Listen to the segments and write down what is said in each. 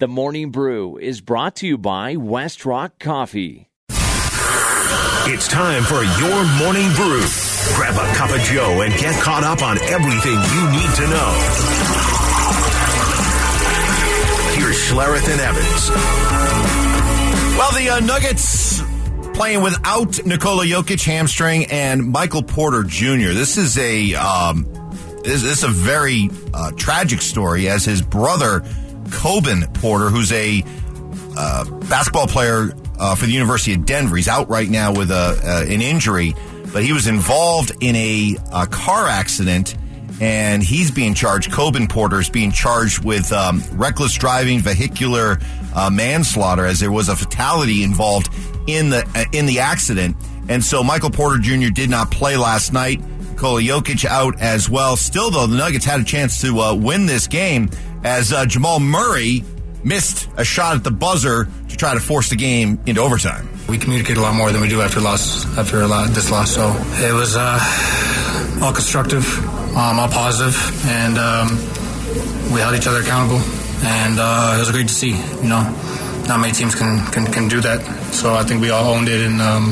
The Morning Brew is brought to you by West Rock Coffee. It's time for your morning brew. Grab a cup of Joe and get caught up on everything you need to know. Here's Schlereth and Evans. Well, the uh, Nuggets playing without Nikola Jokic hamstring and Michael Porter Jr. This is a um, this, this is a very uh, tragic story as his brother Coban Porter, who's a uh, basketball player uh, for the University of Denver. He's out right now with a, uh, an injury, but he was involved in a, a, car accident, and he's being charged. Coban Porter is being charged with um, reckless driving, vehicular uh, manslaughter, as there was a fatality involved in the uh, in the accident. And so Michael Porter Jr. did not play last night. Nikola Jokic out as well. Still, though, the Nuggets had a chance to uh, win this game as uh, Jamal Murray missed a shot at the buzzer to try to force the game into overtime. We communicate a lot more than we do after loss after lot, this loss. So it was uh, all constructive, um, all positive, and um, we held each other accountable. And uh, it was great to see. You know, not many teams can, can can do that. So I think we all owned it, and um,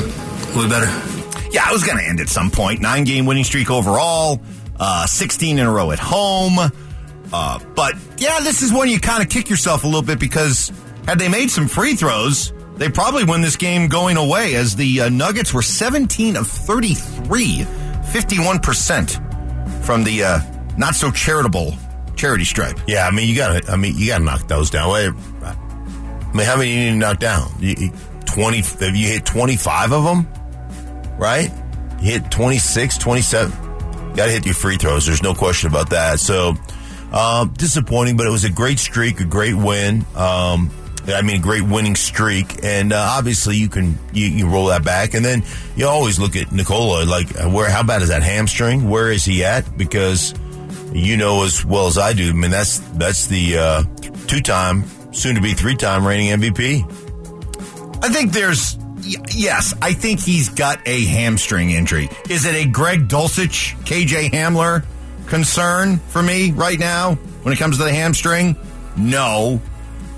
we'll be better. Yeah, it was going to end at some point. Nine game winning streak overall, uh, 16 in a row at home. Uh, but yeah, this is when you kind of kick yourself a little bit because had they made some free throws, they probably win this game going away as the uh, Nuggets were 17 of 33, 51% from the uh, not so charitable charity stripe. Yeah, I mean you got to I mean you got to knock those down. I mean how many you need to knock down? You, 20 you hit 25 of them, right? You hit 26, 27. Got to hit your free throws. There's no question about that. So uh, disappointing, but it was a great streak, a great win. Um, I mean, a great winning streak, and uh, obviously you can you, you, roll that back, and then you always look at Nikola like where how bad is that hamstring? Where is he at? Because you know as well as I do. I mean, that's that's the uh, two time, soon to be three time reigning MVP. I think there's yes, I think he's got a hamstring injury. Is it a Greg Dulcich, KJ Hamler? Concern for me right now when it comes to the hamstring? No.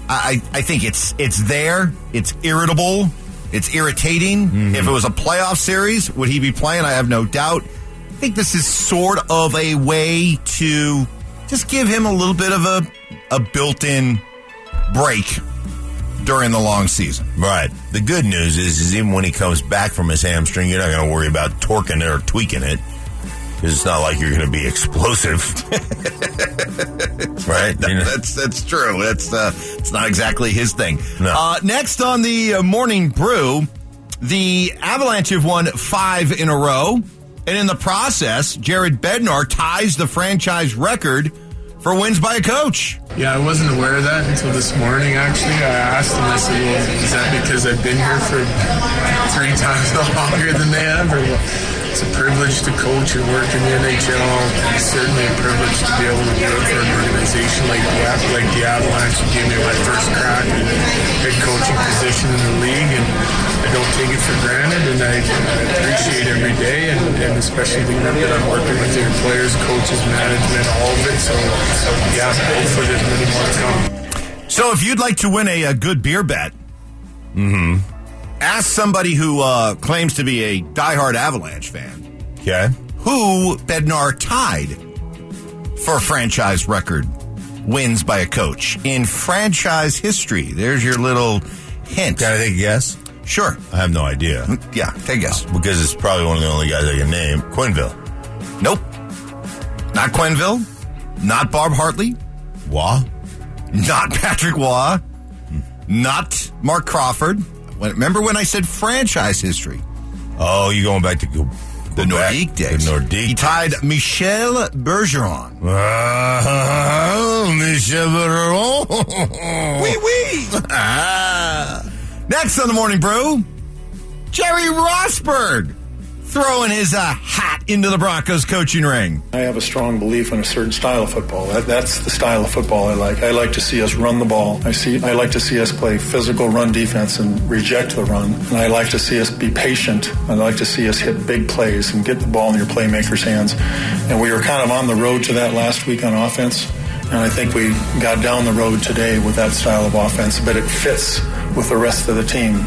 I, I think it's it's there. It's irritable. It's irritating. Mm-hmm. If it was a playoff series, would he be playing? I have no doubt. I think this is sort of a way to just give him a little bit of a a built-in break during the long season. Right. The good news is, is even when he comes back from his hamstring, you're not going to worry about torquing it or tweaking it it's not like you're going to be explosive, right? That, that's that's true. That's uh, it's not exactly his thing. No. Uh, next on the uh, morning brew, the Avalanche have won five in a row, and in the process, Jared Bednar ties the franchise record for wins by a coach. Yeah, I wasn't aware of that until this morning. Actually, I asked him. I said, "Well, is that because I've been here for three times longer than they have?" Or it's a privilege to coach and work in the NHL. It's certainly a privilege to be able to do it for an organization like the like the Avalanche. It gave me my first crack at a head coaching position in the league, and I don't take it for granted. And I, appreciate every day, and, and especially the group that I'm working with, your players, coaches, management, all of it. So, yeah, hopefully there's many more to come. So, if you'd like to win a, a good beer bet, mm-hmm ask somebody who uh, claims to be a diehard Avalanche fan. Okay. Who Bednar tied for franchise record wins by a coach in franchise history. There's your little hint. Can I take a guess? Sure. I have no idea. Mm, yeah, take a guess. Because it's probably one of the only guys I can name. Quenneville. Nope. Not Quenneville. Not Bob Hartley. Roy. Not Patrick Roy. Not Marc Crawford. Remember when I said franchise history? Oh, you're going back to go, the Nordique days. The Nordique. He tied Michel Bergeron. Uh, Michel Bergeron. Wee wee. Next on the Morning Brew, Jerry Rosburg throwing his uh, hat into the Broncos coaching ring. I have a strong belief in a certain style of football. That, that's the style of football I like. I like to see us run the ball. I see. I like to see us play physical run defense and reject the run. And I like to see us be patient. I like to see us hit big plays and get the ball in your playmakers' hands. And we were kind of on the road to that last week on offense. And I think we got down the road today with that style of offense, but it fits with the rest of the team.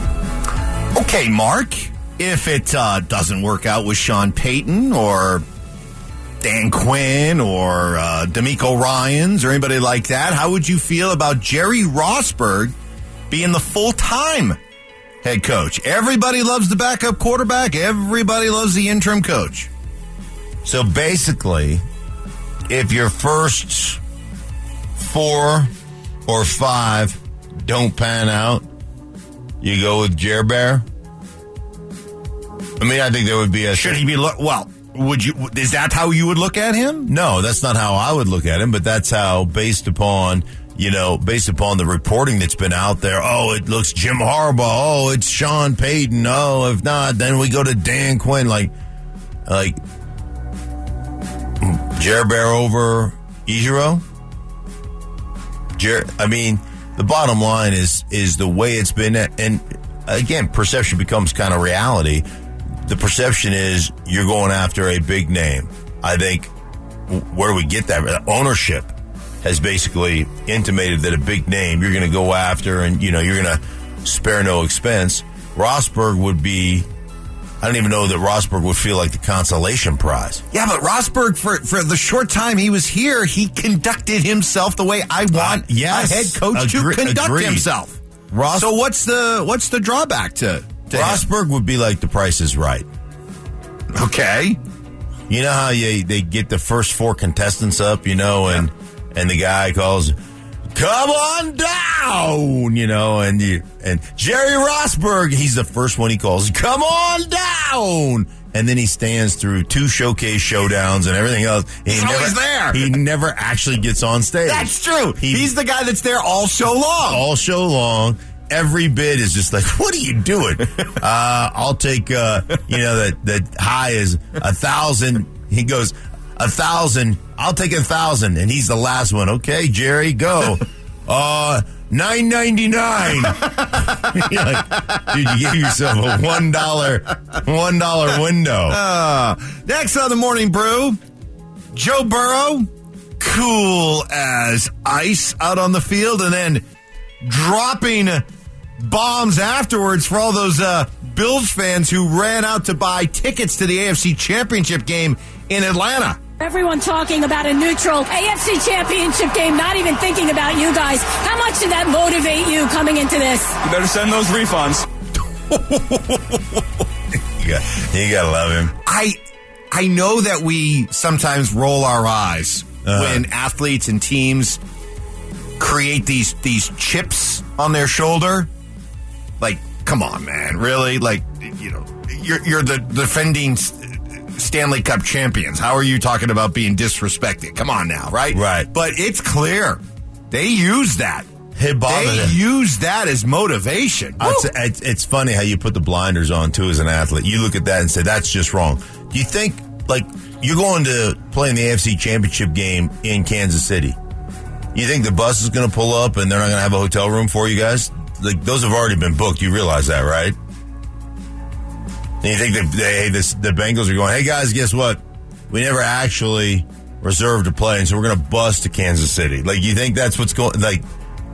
Okay, Mark. If it uh, doesn't work out with Sean Payton or Dan Quinn or uh, DeMeco Ryans or anybody like that, how would you feel about Jerry Rosburg being the full time head coach? Everybody loves the backup quarterback. Everybody loves the interim coach. So basically, if your first four or five don't pan out, you go with Jer Bear. I mean, I think there would be a. Should he be look? Well, would you? Is that how you would look at him? No, that's not how I would look at him, but that's how, based upon, you know, based upon the reporting that's been out there, oh, it looks Jim Harbaugh, oh, it's Sean Payton, oh, if not, then we go to Dan Quinn, like, like, Jer Bear over Ijiro? Jer, I mean, the bottom line is, is the way it's been, and again, perception becomes kind of reality. The perception is you're going after a big name. I think where do we get that? Ownership has basically intimated that a big name you're going to go after and, you know, you're going to spare no expense. Rosburg would be, I don't even know that Rosburg would feel like the consolation prize. Yeah, but Rosburg, for, for the short time he was here, he conducted himself the way I want Uh, yes. a head coach Agree- to conduct agreed. himself. Ros- so what's the what's the drawback to, him? Rosburg would be like the price is right. Okay. You know how you, they get the first four contestants up, you know, and and the guy calls, "Come on down," you know, and you and Jerry Rosburg, he's the first one he calls, "Come on down," and then he stands through two showcase showdowns and everything else. He He's always there. He never actually gets on stage. That's true. He- He's the guy that's there all show long. all show long. Every bid is just like, what are you doing? uh, I'll take, uh, you know, that that high is a thousand. He goes a thousand. I'll take a thousand, and he's the last one. Okay, Jerry, go. Uh, nine ninety nine. Dude, you gave yourself a one dollar, one dollar window. Uh, next on the morning brew, Joe Burrow, cool as ice out on the field, and then dropping bombs afterwards for all those uh, Bills fans who ran out to buy tickets to the AFC Championship game in Atlanta. Everyone talking about a neutral AFC championship game, not even thinking about you guys. How much did that motivate you coming into this? You better send those refunds. You got, you gotta love him. I I know that we sometimes roll our eyes Uh-huh. when athletes and teams create these these chips on their shoulder. Like, come on, man, really? Like, you know, you're you're the defending Stanley Cup champions. How are you talking about being disrespected? Come on now, right? Right. But it's clear they use that. They him. use that as motivation. It's, it's funny how you put the blinders on too as an athlete. You look at that and say that's just wrong. Do you think like you're going to play in the AFC Championship game in Kansas City? You think the bus is going to pull up and they're not going to have a hotel room for you guys? Like those have already been booked. You realize that, right? And you think that hey, this, the Bengals are going, hey guys, guess what? We never actually reserved a play, and so we're going to bus to Kansas City. Like you think that's what's going? Like,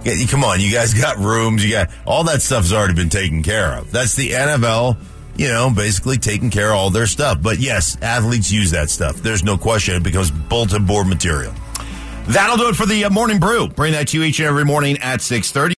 yeah, come on, you guys got rooms, you got all that stuff's already been taken care of. That's the NFL, you know, basically taking care of all their stuff. But yes, athletes use that stuff. There's no question; it becomes bulletin board material. That'll do it for the uh, morning brew. Bring that to you each and every morning at six thirty.